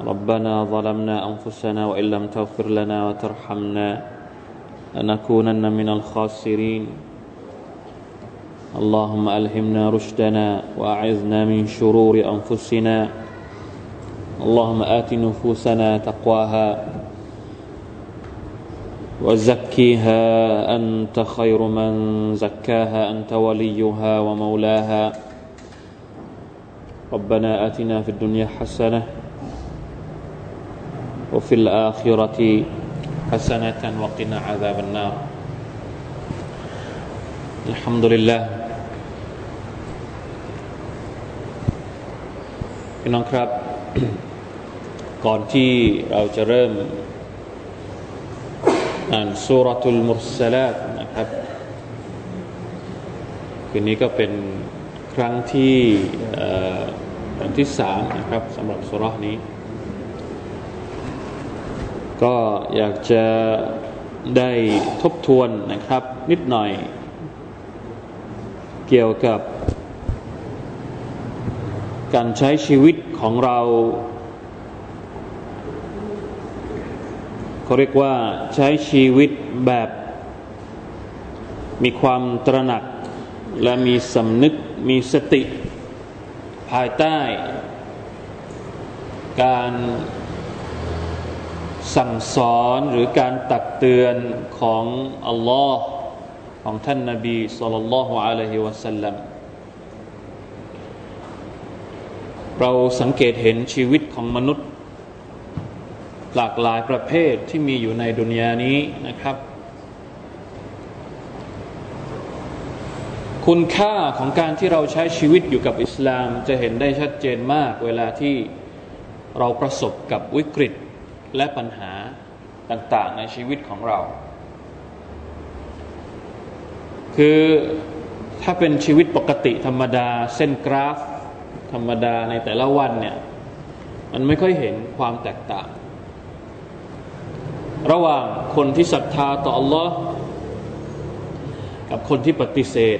ربنا ظلمنا أنفسنا وإن لم تغفر لنا وترحمنا لنكونن من الخاسرين. اللهم ألهمنا رشدنا وأعذنا من شرور أنفسنا. اللهم آت نفوسنا تقواها وزكيها. أنت خير من زكاها أنت وليها ومولاها. ربنا آتنا في الدنيا حسنة وفي الآخرة حسنة وقنا عذاب النار الحمد لله พี่น้องครับ ก่อนที่เราจะเริ่มอ่านสุรทุลมุสลาตนะครับคืนนี้ก็เป็นครั้งที่ครั้งที่สามนะครับสำหรับสุรนี้ ก็อยากจะได้ทบทวนนะครับ นิดหน่อย เกี่ยวกับ การใช้ชีวิตของเราเขาเรียกว่าใช้ชีวิตแบบ มีความตระหนัก และมีสำนึกมีสติ ภายใต้ การ สั่งสอนหรือการตักเตือนของอัลลอฮ์ของท่านนาบีสุลต่านละฮ์อะลัยฮิวะสัลลัมเราสังเกตเห็นชีวิตของมนุษย์ หลากหลายประเภทที่มีอยู่ในดุนยานี้นะครับ คุณค่าของการที่เราใช้ชีวิตอยู่กับอิสลามจะเห็นได้ชัดเจนมาก เวลาที่เราประสบกับวิกฤต และปัญหาต่างๆในชีวิตของเรา คือถ้าเป็นชีวิตปกติธรรมดาเส้นกราฟ ธรรมดาในแต่ละวันเนี่ยมันไม่ค่อยเห็นความแตกต่างระหว่างคนที่ศรัทธาต่อ Allah กับคนที่ปฏิเสธ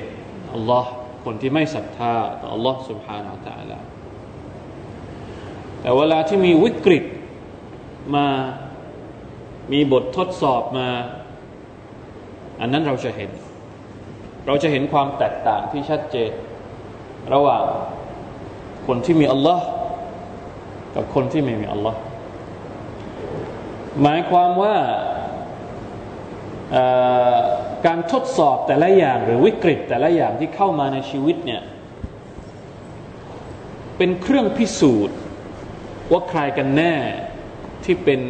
Allah คนที่ไม่ศรัทธาต่อ Allah سبحانه และ تعالى แต่เวลาที่มีวิกฤต มามีบททดสอบมา อันนั้นเราจะเห็น เราจะเห็นความแตกต่างที่ชัดเจน ระหว่างคนที่มี Allah กับคนที่ไม่มี Allah หมายความว่าการทดสอบแต่ละอย่างหรือวิกฤตแต่ละอย่างที่เข้ามาในชีวิตเนี่ยเป็นเครื่องพิสูจน์ว่าใครกันแน่ ที่เป็น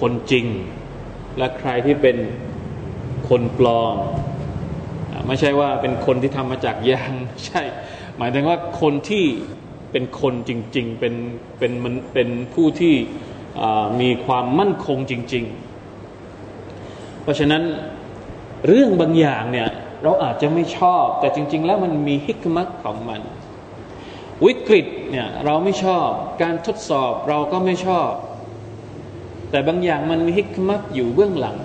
คนจริง และใครที่เป็นคนปลอมไม่ใช่ว่าเป็นคนที่ทำมาจากยางใช่ หมายถึงว่าคนที่เป็นคนจริง ๆ เป็นเป็นมันเป็นผู้ที่มีความมั่นคงจริง ๆ เพราะฉะนั้นเรื่องบางอย่างเนี่ยเราอาจจะไม่ชอบ แต่จริง ๆ แล้วมันมีฮิกมัตของมัน วิกฤตเนี่ยเราไม่ชอบ การทดสอบเราก็ไม่ชอบ แต่บางอย่างมันมีฮิกมัตอยู่เบื้องหลัง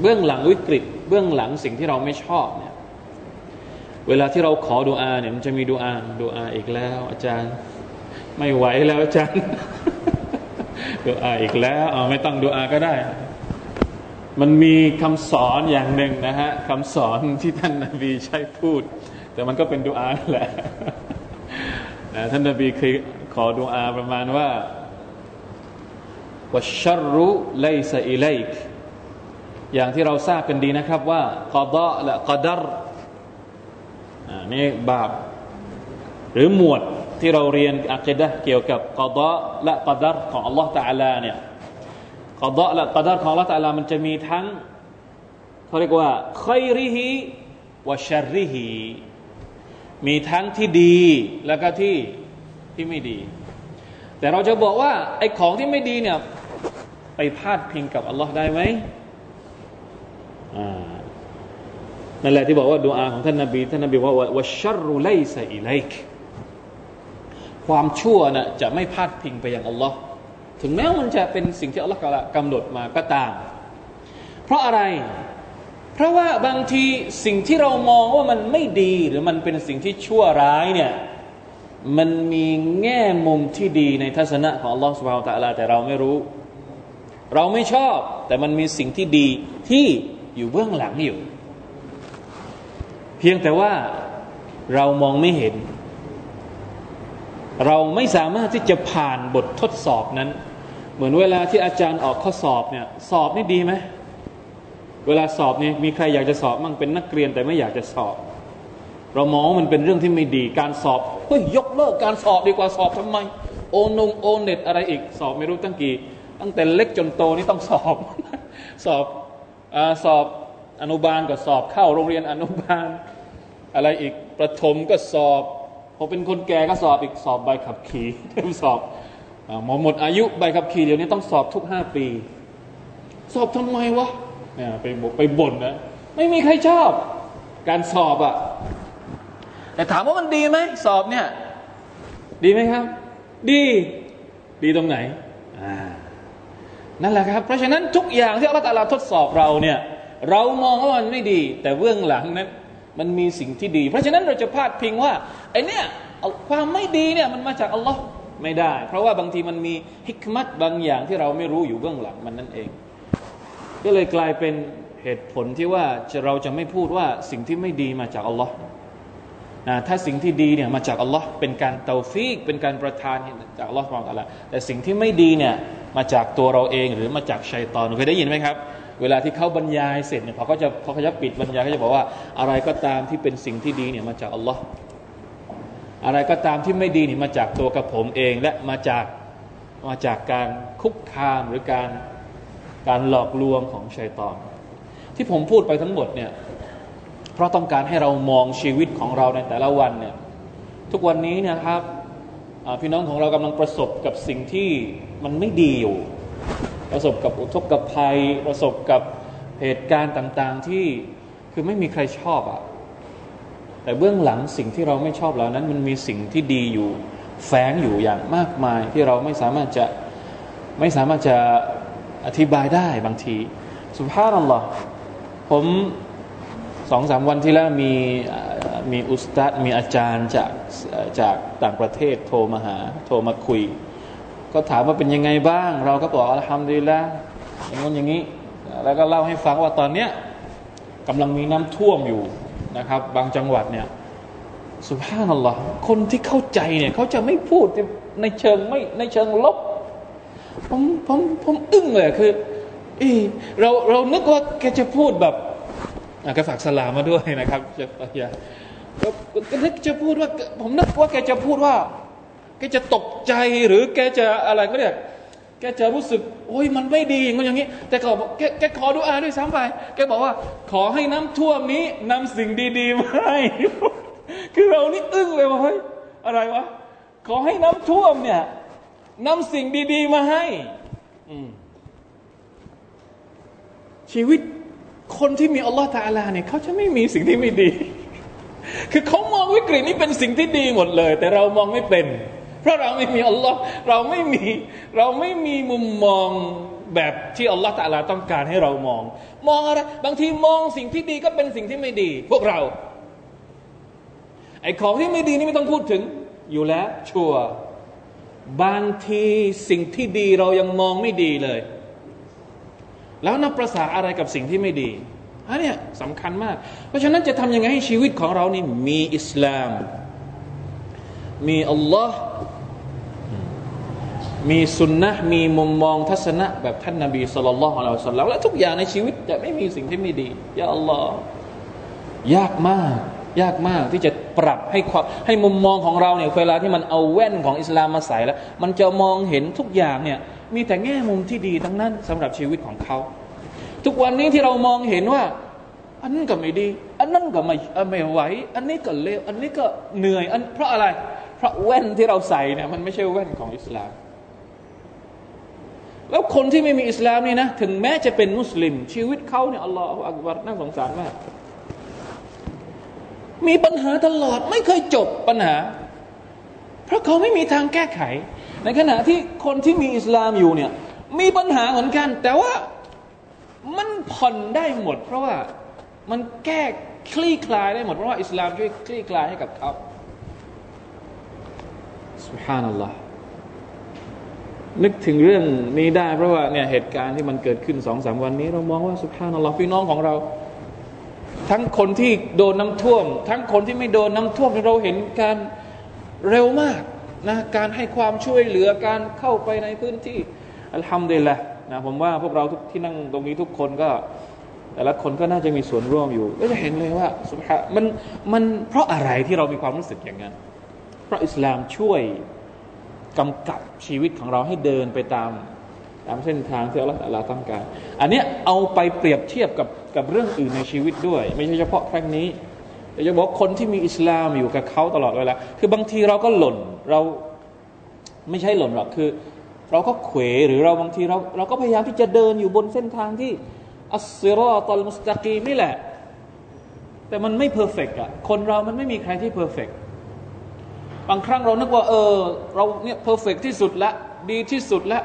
เบื้องหลังวิกฤต เบื้องหลังสิ่งที่เราไม่ชอบเนี่ยเวลาที่เราขอดูอาเนี่ยมันจะมีดูอาดูอาอีกแล้ว อาจารย์ไม่ไหวแล้วอาจารย์ดูอาอีกแล้วเอไม่ต้องดูอาก็ได้ มันมีคำสอนอย่างหนึ่งนะฮะคำสอนที่ท่านนาบีใช้พูด แต่มันก็เป็นดูอาแหละ ท่านนบีเคยขอดูอาประมาณว่าวัชรุไลซาอิเลกอย่างที่เราทราบกันดีนะครับว่ากอดะและกอดรนี่บาป หรือหมวดที่เราเรียนอักดะเกี่ยวกับกอดะและกอดัรของ Allah Taala เนี่ยกอดะและกอดัรของ Allah Taala มันจะมีทั้งเขาเรียกว่าคอยริฮีวะชรริฮี มีทั้งที่ดีแล้วก็ที่ที่ไม่ดี แต่เราจะบอกว่าไอ้ของที่ไม่ดีเนี่ยไปพาดพิงกับอัลลอฮ์ได้ไหมนั่นแหละที่บอกว่าดูอาของท่านนาบีท่านนาบีว่าวะชัรุไลซอิไลกความชั่วนะ่ะจะไม่พาดพิงไปยังอัลลอฮ์ถึงแม้มันจะเป็นสิ่งที่อัลลอฮ์กำหนดมาก็ตาม เพราะอะไร เพราะว่าบางทีสิ่งที่เรามองว่ามันไม่ดีหรือมันเป็นสิ่งที่ชั่วร้ายเนี่ยมันมีแง่มุมที่ดีในทัศนะของอัลลอฮ์สุบฮาวตะลาแต่เราไม่รู้ เราไม่ชอบ แต่มันมีสิ่งที่ดีที่อยู่เบื้องหลังอยู่ เพียงแต่ว่าเรามองไม่เห็น เราไม่สามารถที่จะผ่านบททดสอบนั้น เหมือนเวลาที่อาจารย์ออกข้อสอบเนี่ยสอบนี่ดีไหม เวลาสอบนี่มีใครอยากจะสอบมั่งเป็นนักเรียนแต่ไม่อยากจะสอบ เรามองมันเป็นเรื่องที่ไม่ดีการสอบเฮ้ยยกเลิกการสอบดีกว่าสอบทำไม โอนงโอเน็ตอะไรอีกสอบไม่รู้ตั้งกี่ ตั้งแต่เล็กจนโตนี่ต้องสอบ สอบอสอบอนุบาลก็สอบเข้าโรงเรียนอนุบาล อะไรอีกประถมก็สอบพอเป็นคนแก่ก็สอบอีกสอบใบขับขี่สอบหมอหมดอายุใบขับขี่เดี๋ยวนี้ต้องสอบทุกห้าปี สอบทำไมวะ ไปไปบ่นนะไม่มีใครชอบ การสอบอะแต่ถามว่ามันดีไหมสอบเนี่ย ดีไหมครับ ดี ดีตรงไหนนั่นแหละครับ เพราะฉะนั้นทุกอย่างที่อัลลอฮฺทดสอบเราเนี่ย เรามองว่ามันไม่ดี แต่เบื้องหลังนั้น มันมีสิ่งที่ดี เพราะฉะนั้นเราจะพาดพิงว่าไอเนี่ยความไม่ดีเนี่ยมันมาจากอัลลอฮ์ไม่ได้ เพราะว่าบางทีมันมีฮิกมัตบางอย่างที่เราไม่รู้อยู่เบื้องหลังมันนั่นเอง ก็เลยกลายเป็นเหตุผลที่ว่าเราจะไม่พูดว่าสิ่งที่ไม่ดีมาจากอัลลอฮ์นะถ้าสิ่งที่ดีเนี่ยมาจากอัลลอฮ์เป็นการเตาฟีก เป็นการประทานจากอัลลอฮ์ของอัลลอฮ์แต่สิ่งที่ไม่ดีเนี่ยมาจากตัวเราเองหรือมาจากชัยตอนเคยได้ยินไหมครับเวลาที่เขาบรรยายเสร็จเนี่ยพอเขาจะพอเขาจะปิดบรรยายเขาจะบอกว่า อะไรก็ตามที่เป็นสิ่งที่ดีเนี่ยมาจากอัลลอฮ์อะไรก็ตามที่ไม่ดีเนี่ยมาจากตัวกับผมเองและมาจากมาจากการคุกคามหรือการ การหลอกลวงของชัยตอน ที่ผมพูดไปทั้งหมดเนี่ยเพราะต้องการให้เรามองชีวิตของเราในแต่ละวันเนี่ยทุกวันนี้นะครับพี่น้องของเรากำลังประสบกับสิ่งที่มันไม่ดีอยู่ ประสบกับอุทกภัย ประสบกับเหตุการณ์ต่างๆที่คือไม่มีใครชอบอะ่ะแต่เบื้องหลังสิ่งที่เราไม่ชอบเหล่านั้น มันมีสิ่งที่ดีอยู่ แฝงอยู่อย่างมากมายที่เราไม่สามารถจะไม่สามารถจะ อธิบายได้บางทีสุภาพนัลลอฮ์ผมสองสามวันที่แล้วมีมีอุสตัดมีอาจารย์จากจากต่างประเทศโทรมาหา โทรมาคุย ก็ถามว่าเป็นยังไงบ้าง เราก็บอกอัลฮัมดุลิลละอย่างงี้อย่างนี้ แล้วก็เล่าให้ฟังว่าตอนเนี้ยกำลังมีน้ำท่วมอยู่นะครับ บางจังหวัดเนี่ยสุภาพนัลลอฮ์คนที่เข้าใจเนี่ยเขาจะไม่พูดในเชิงไม่ในเชิงลบ ผมผมผมอึ้งเลยคือเราเรานึกว่าแกจะพูดแบบก็ฝากสลามาด้วยนะครับจะอย่าก็นึกจะพูดว่า ผมนึกว่าแกจะพูดว่าแกจะตกใจหรือแกจะอะไรก็เรียกแกจะรู้สึก โอ้ยมันไม่ดีอย่างนี้ แต่เขาบอกแกแกขอดูอาด้วยซ้ำไปแกบอกว่า ขอให้น้ำท่วมนี้นำสิ่งดีๆมาให้คือเรานี่อึ้งเลยว่าเฮ้ยอะไรวะขอให้น้ำท่วมเนี่ย นำสิ่งดี ๆ มาให้ชีวิตคนที่มีอัลลอฮฺตาลาเนี่ยเขาจะไม่มีสิ่งที่ไม่ดี คือเขามองวิกฤตนี้เป็นสิ่งที่ดีหมดเลย แต่เรามองไม่เป็น เพราะเราไม่มีอัลลอฮ์เราไม่มี เราไม่มีมุมมองแบบที่อัลลอฮฺตาลาต้องการให้เรามอง มองอะไรบางทีมองสิ่งที่ดีก็เป็นสิ่งที่ไม่ดี พวกเรา ไอ้ของที่ไม่ดีนี่ไม่ต้องพูดถึง อยู่แล้วชัว บางทีสิ่งที่ดีเรายังมองไม่ดีเลย แล้วนับประสาอะไรกับสิ่งที่ไม่ดีอันนี้สำคัญมาก เพราะฉะนั้นจะทำยังไงให้ชีวิตของเรานี่มีอิสลาม มีอัลลอฮ์มีสุนนะมีมุมมองทัศนะแบบท่านนาบีสุลต่านละฮ์อัลลอฮ์สัลลัมและทุกอย่างในชีวิตจะไม่มีสิ่งที่ไม่ดี ยาอัลลอฮ์ยากมาก ยากมากที่จะปรับให้ความให้มุมมองของเราเนี่ยเวลาที่มันเอาแว่นของอิสลามมาใส่แล้ว มันจะมองเห็นทุกอย่างเนี่ยมีแต่แง่มุมที่ดีทั้งนั้นสำหรับชีวิตของเขา ทุกวันนี้ที่เรามองเห็นว่า อันนั้นก็ไม่ดี อันนั้นก็ไม่ไม่ไหว อันนี้ก็เลวอันนี้ก็เหนื่อยอันเพราะอะไร เพราะแว่นที่เราใส่เนี่ยมันไม่ใช่แว่นของอิสลาม แล้วคนที่ไม่มีอิสลามนี่นะถึงแม้จะเป็นมุสลิม ชีวิตเขาเนี่ยอัลลอฮฺอักบารน่าสงสารมาก มีปัญหาตลอดไม่เคยจบปัญหา เพราะเขาไม่มีทางแก้ไข ในขณะที่คนที่มีอิสลามอยู่เนี่ย มีปัญหาเหมือนกัน แต่ว่ามันผ่อนได้หมด เพราะว่ามันแก้คลี่คลายได้หมด เพราะว่าอิสลามช่วยคลี่คลายให้กับเขาสุฮานัลลอฮ์นึกถึงเรื่องนี้ได้ เพราะว่าเนี่ยเหตุการณ์ที่มันเกิดขึ้นสองสามวันนี้ เรามองว่าสุภานัลลอฮ์พี่น้องของเรา ทั้งคนที่โดนน้าท่วม ทั้งคนที่ไม่โดนน้าท่วมเราเห็นการเร็วมากนะการให้ความช่วยเหลือการเข้าไปในพื้นที่อัลฮัมดุลิลละนะผมว่าพวกเราทุกที่นั่งตรงนี้ทุกคนก็ แต่ละคนก็น่าจะมีส่วนร่วมอยู่ ก็จะเห็นเลยว่าสุภามันมันเพราะอะไรที่เรามีความรู้สึกอย่างนั้น เพราะอิสลามช่วยกำกับชีวิตของเราให้เดินไปตามตามเส้นทางที่อัลลอฮฺต้องการ อันนี้เอาไปเปรียบเทียบกับ กับเรื่องอื่นในชีวิตด้วย ไม่ใช่เฉพาะครั้งนี้แต่จะบอกคนที่มีอิสลามอยู่กับเขาตลอดเวลาคือบางทีเราก็หล่นเราไม่ใช่หล่นหรอกคือ เราก็เขวหรือเราบางทีเราเราก็พยายามที่จะเดินอยู่บนเส้นทางที่الصراط المستقيم นี่แหละ แต่มันไม่ perfect อะคนเรามันไม่มีใครที่ perfect บางครั้งเรานึกว่าเออ เราเนี่ย perfect ที่สุดละ ดีที่สุดละ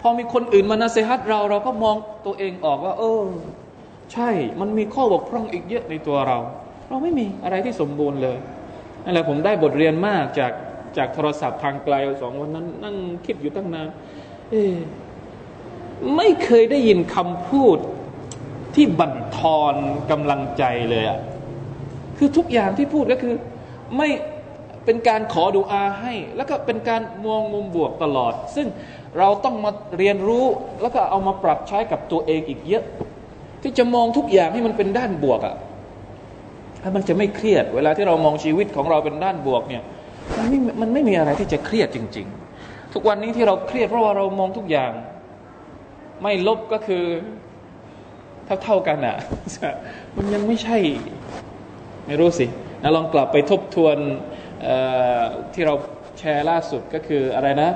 พอมีคนอื่นมานาเซฮัตเรา เราก็มองตัวเองออกว่า เออ ใช่ มันมีข้อบกพร่องอีกเยอะในตัวเรา เราไม่มีอะไรที่สมบูรณ์เลยนั่นแหละผมได้บทเรียนมากจากจากโทรศัพท์ทางไกลสองวันนั้น นั่งคิดอยู่ตั้งนานเอไม่เคยได้ยินคำพูดที่บั่นทอนกำลังใจเลยอะคือทุกอย่างที่พูดก็คือ ไม่เป็นการขอดูอาให้ แล้วก็เป็นการมองมุมบวกตลอด ซึ่งเราต้องมาเรียนรู้แล้วก็เอามาปรับใช้กับตัวเองอีกเยอะ ที่จะมองทุกอย่างให้มันเป็นด้านบวกอะ่ะถ้ามันจะไม่เครียด เวลาที่เรามองชีวิตของเราเป็นด้านบวกเนี่ย มันไม่มันไม่มีอะไรที่จะเครียดจริง ๆ ทุกวันนี้ที่เราเครียดเพราะว่าเรามองทุกอย่าง ไม่ลบก็คือเท่าๆกันอะ่ะ มันยังไม่ใช่ ไม่รู้สินะลองกลับไปทบทวนที่เราแชร์ล่าสุดก็คืออะไรนะ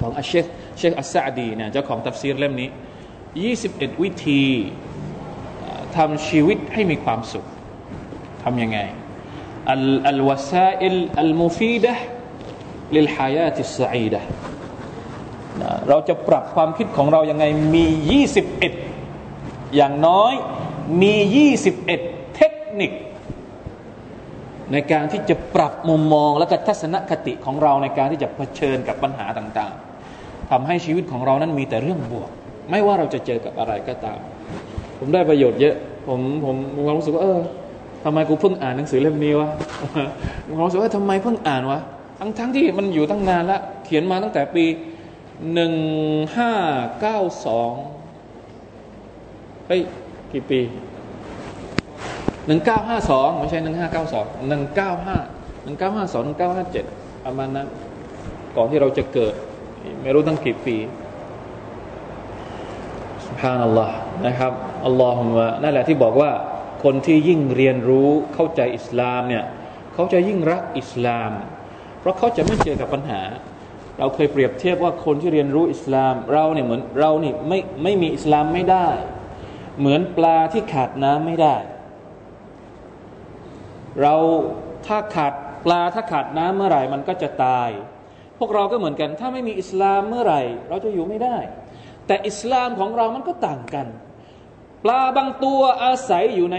ของอัชเชคเชคอัสซาดีเนี่ยเจ้าของตัฟซีรเล่มนี้ 21 วิธีทำชีวิตให้มีความสุขทำยังไงال الوسائل المفيدة للحياة السعيدة เราจะปรับความคิดของเรายังไงมี 21 อย่างน้อยมี 21 เทคนิค ในการที่จะปรับมุมมองและก็ทัศนคติของเราในการที่จะเผชิญกับปัญหาต่าง ๆทำให้ชีวิตของเรานั้นมีแต่เรื่องบวก ไม่ว่าเราจะเจอกับอะไรก็ตาม ผมได้ประโยชน์เยอะ ผมผมมีความรู้สึกว่าเออทำไมกูเพิ่งอ่านหนังสือเล่มนี้วะมีความรู้สึกว่าทำไมเพิ่งอ่านวะทั้งทั้งที่มันอยู่ตั้งนานล้วเขียนมาตั้งแต่ปีหนึ่งห้าเก้าสองเฮ้ยกี่ปีหนึ่งเก้าห้าสองไม่ใช่หนึ่งห้าเก้าสองหนึ่งเก้าห้าหนึ่งเก้าห้าสองหนึ่งเก้าห้าเจ็ดประมาณนั้น ก่อนที่เราจะเกิด ไม่รู้ตั้งกี่ปี ภานัลลอฮ์นะครับอัลลอฮฺมะนั่นแหละที่บอกว่าคนที่ยิ่งเรียนรู้เข้าใจอิสลามเนี่ยเขาจะยิ่งรักอิสลาม เพราะเขาจะไม่เจอกับปัญหา เราเคยเปรียบเทียบว่าคนที่เรียนรู้อิสลาม เราเนี่ยเหมือนเรานี่ไม่ไม่มีอิสลามไม่ได้ เหมือนปลาที่ขาดน้ำไม่ได้ เราถ้าขาดปลาถ้าขาดน้ำเมื่อไหร่มันก็จะตาย พวกเราก็เหมือนกัน ถ้าไม่มีอิสลามเมื่อไหร่ เราจะอยู่ไม่ได้ แต่อิสลามของเรามันก็ต่างกัน ปลาบางตัวอาศัยอยู่ใน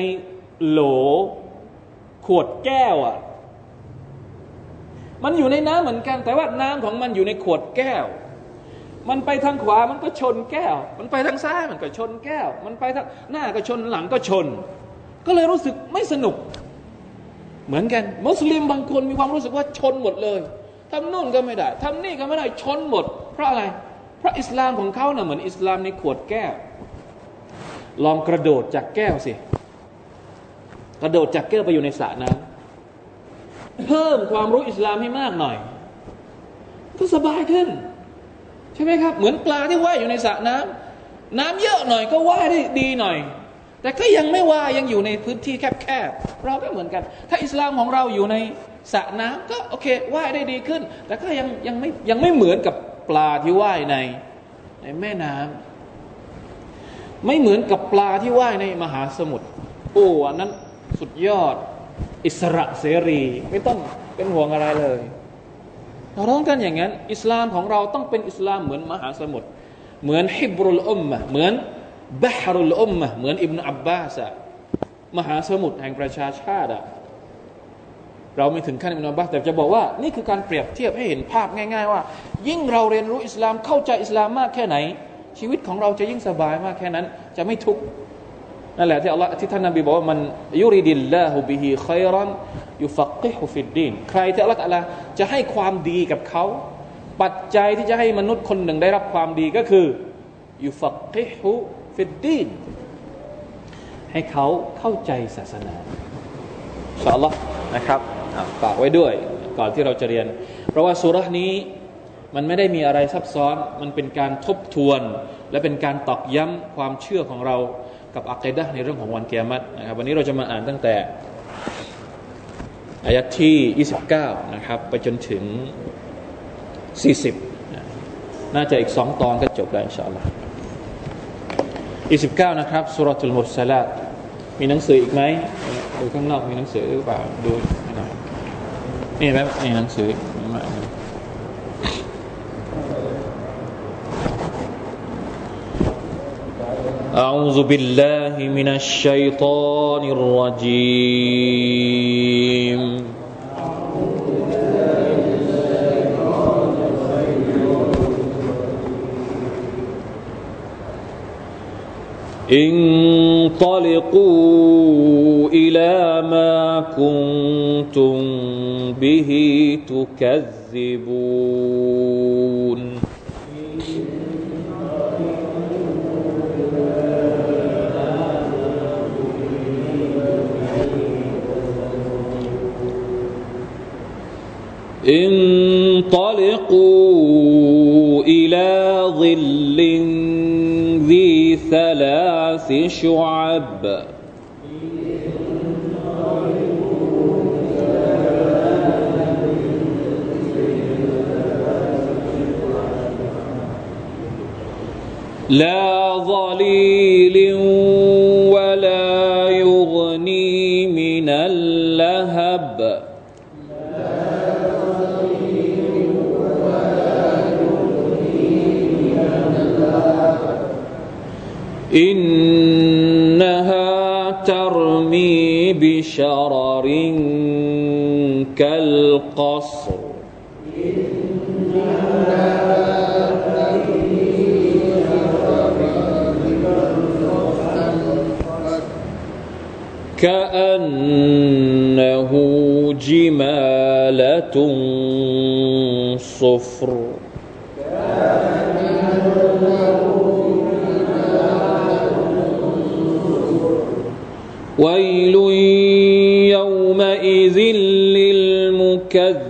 โหล ขวดแก้วอะ่ะมันอยู่ในน้ำเหมือนกัน แต่ว่าน้ำของมันอยู่ในขวดแก้ว มันไปทางขวามันก็ชนแก้ว มันไปทางซ้ายมันก็ชนแก้ว มันไปทางหน้าก็ชนหลังก็ชน ก็เลยรู้สึกไม่สนุก เหมือนกัน มุสลิมบางคนมีความรู้สึกว่าชนหมดเลยทำนู่นก็ไม่ได้ทำนี่ก็ไม่ได้ชนหมด เพราะอะไร เพราะอิสลามของเขาเนะ่ะเหมือนอิสลามในขวดแก้ว ลองกระโดดจากแก้วสิ กระโดดจากแก้วไปอยู่ในสระน้ำเพิ่มความรู้อิสลามให้มากหน่อย ก็สบายขึ้น ใช่ไหมครับ เหมือนปลาที่ว่ายอยู่ในสระน้ำน้ำเยอะหน่อยก็ว่ายได้ดีหน่อย แต่ก็ยังไม่ว่ายังอยู่ในพื้นที่แคบๆเราก็เหมือนกัน ถ้าอิสลามของเราอยู่ในสระน้ำก็โอเคว่ายได้ดีขึ้น แต่ก็ยังยังไม่ยังไม่เหมือนกับ ปลาที่ว่ายในในแม่น้ำไม่เหมือนกับปลาที่ว่ายในมหาสมุทรโอ้อันนั้นสุดยอด อิสระเสรี ไม่ต้องเป็นห่วงอะไรเลย เราต้องการอย่างนั้น อิสลามของเราต้องเป็นอิสลามเหมือนมหาสมุทรเหมือนฮิบรุลอุมมะเหมือนบฮรุลอุมมะเหมือนอิบนาอับบาสมหาสมุทรแห่งประชาชาติอะ เราไม่ถึงขั้นอิบนาอับบาสแต่จะบอกว่านี่คือการเปรียบเทียบให้เห็นภาพง่าย ๆ ว่า ยิ่งเราเรียนรู้อิสลามเข้าใจอิสลามมากแค่ไหน ชีวิตของเราจะยิ่งสบายมากแค่นั้น จะไม่ทุกข์นั่นแหละที่อัลลอฮ์ที่ท่านนบีบอกว่ามันยุริดิลลาฮุบิฮิขัยรันยุฟักกิฮุฟิดดีนใครที่อัลลอฮ์จะให้ความดีกับเขาปัจจัยที่จะให้มนุษย์คนหนึ่งได้รับความดีก็คือยุฟักกิฮุฟิดดีนให้เขาเข้าใจศาสนาอัลลอฮ์นะครับ ฝากไว้ด้วยก่อนที่เราจะเรียน เพราะว่าสุรานี้มันไม่ได้มีอะไรซับซ้อน มันเป็นการทบทวน และเป็นการตอกย้ำความเชื่อของเรากับอัคดะในเรื่องของวันเกียรตินะครับ วันนี้เราจะมาอ่านตั้งแต่อายัดที่ 29 นะครับ ไปจนถึง 40 น่าจะอีกสองตอนก็จบได้อินชาอัลลอฮ์29 นะครับสุรทูลมุสลามีหนังสืออีกไหมดูข้างนอกมีหนังสือหรือเปล่าดูหน่อย Én nem, én nem szülök. أعوذ بالله من الشيطان الرجيم انطلقوا إلى ما كنتم به تكذبون. انطلقوا إلى ظل ذي ثلاث شعب. لا ظليل ولا يغني من اللهب. إنها ترمي بشرر كالقصر. كأنه جمالة صفر. ويل يومئذ للمكذبين.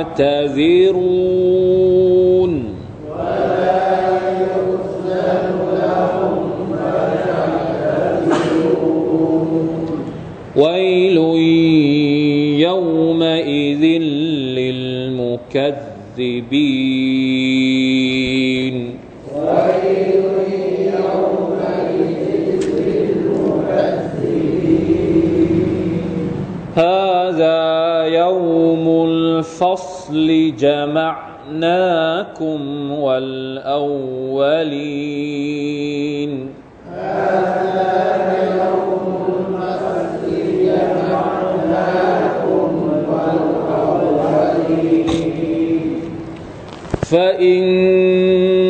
يعتذرون. ولا يحسن لهم ويل يومئذ للمكذبين. جمعناكم والأولين. جمعناكم والأولين فإن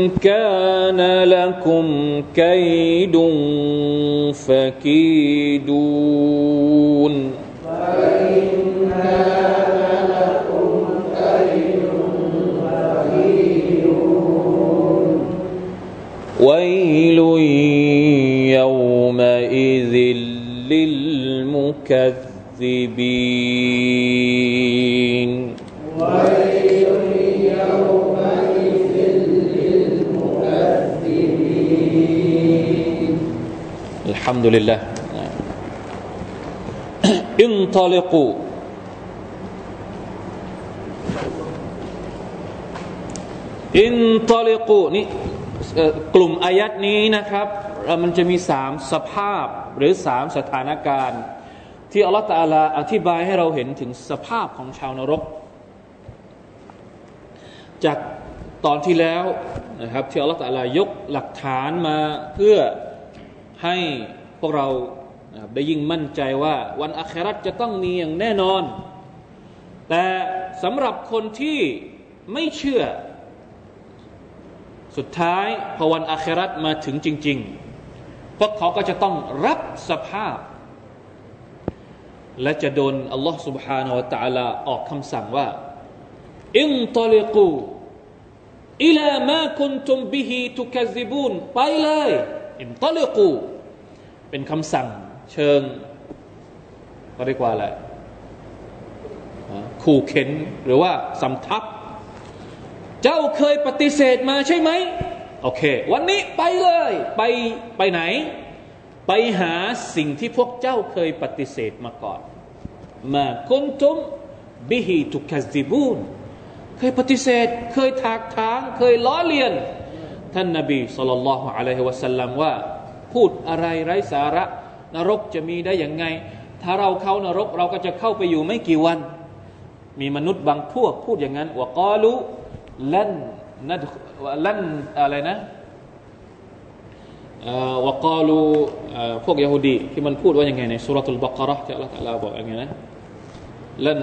كان لكم كيد فكيد للمكذبين ويل يومئذ للمكذبين الحمد لله انطلقوا อินตอลิกูนี่กลุ่มอายัดนี้นะครับ มันจะมีสามสภาพหรือสามสถานการณ์ ที่อัลลอฮฺตาลาอธิบายให้เราเห็นถึงสภาพของชาวนรก จากตอนที่แล้วนะครับที่อัลลอฮฺตาลายกหลักฐานมาเพื่อให้พวกเราได้ยิ่งมั่นใจว่าวันอัคราจะต้องมีอย่างแน่นอน แต่สำหรับคนที่ไม่เชื่อ สุดท้ายพอวันอาครัตมาถึงจริง ๆ พวกเขาก็จะต้องรับสภาพ และจะโดนอัลลอฮ์ سبحانه และ تعالى ออกคำสั่งว่าอินตลิกูอิลามาคุนตุมบิฮิทุกซิบูนไปเลยอินตลิกูเป็นคำสั่งเชิงเขาเรียกว่าอะไรขู่เข็นหรือว่าสำทับเจ้าเคยปฏิเสธมาใช่ไหมโอเค วันนี้ไปเลยไปไปไหน ไปหาสิ่งที่พวกเจ้าเคยปฏิเสธมาก่อน มาคุนตุมบิฮิทุกซิบูนเคยปฏิเสธ เคยถากถาง เคยล้อเลียน ท่านนบีสุลต่านละฮ์อะลัยฮิวะสัลลัมว่า พูดอะไรไร้สาระ นรกจะมีได้อย่างไง ถ้าเราเข้านรกเราก็จะเข้าไปอยู่ไม่กี่วัน มีมนุษย์บางพวกพูดอย่างนั้นว่ากอลูลันนัดลันอะไรนะ วกาลูพวกยโฮดีที่มันพูดว่ายังไงในสุรทูลบักระที่อัลลอฮฺตะลาบอกอย่างไงนะลัน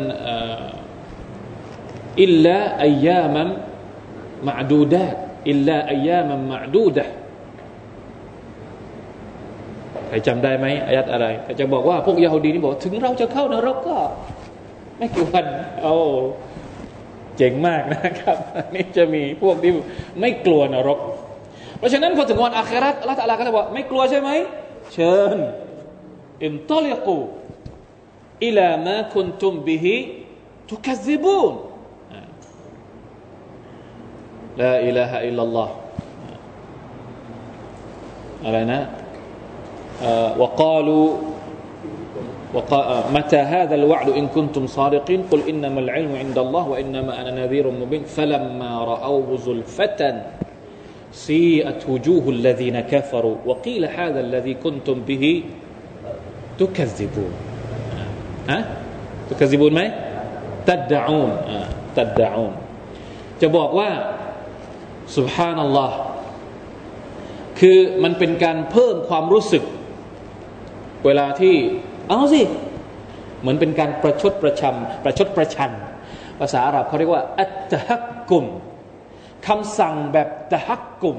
อิลลาอัยามันมะดูดาอิลลาอัยามันมะดูดะใครจำได้ไหมอายัดอะไรจะบอกว่าพวกยโฮดีนี่บอก ถึงเราจะเข้านรกก็ ไม่กี่วันโอ้เจ๋งมากนะครับนี่จะมีพวกที่ไม่กลัวนรก เพราะฉะนั้นพอถึงวันอาคราละตาลาก็จะบอกไม่กลัวใช่ไหมเชิญอินตอลิกูอิลามาคุนตุมบิฮิทุกซิบูนลาอิลาฮะอิลลัลลอฮ์อะไรนะ وقالوا متى هذا الوعد إن كنتم صادقين قل إنما العلم عند الله وإنما أنا نذير مبين فلما رأوه زلفة سيئت وجوه الذين كفروا وقيل هذا الذي كنتم به تكذبون ها تكذبون ما تدعون تدعون จะบอกว่า سبحان الله คือมันเป็นการเพิ่มความรู้สึกเวลาที่เอาสิ เหมือนเป็นการประชดประชันประชดประชัน ภาษาอาหรับเขาเรียกว่า อัตฮักกุม คำสั่งแบบตะฮักกลุ่ม